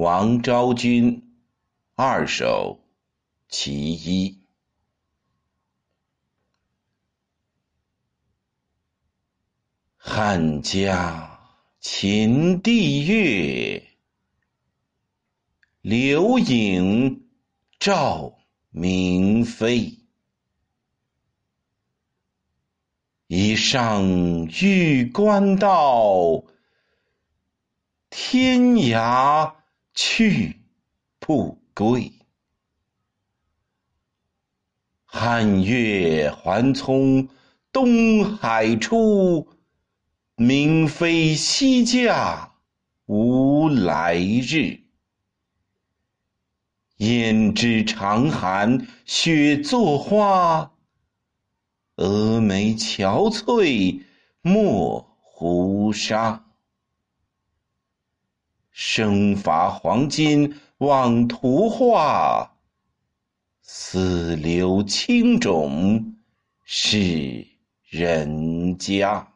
王昭君二首其一。汉家秦帝月，流影照明妃。一上玉关道，天涯去不归。汉月还从东海出。明妃西嫁无来日，胭脂长寒雪作花，蛾眉憔悴莫胡沙。生伐黄金枉图画，死留青冢是人家。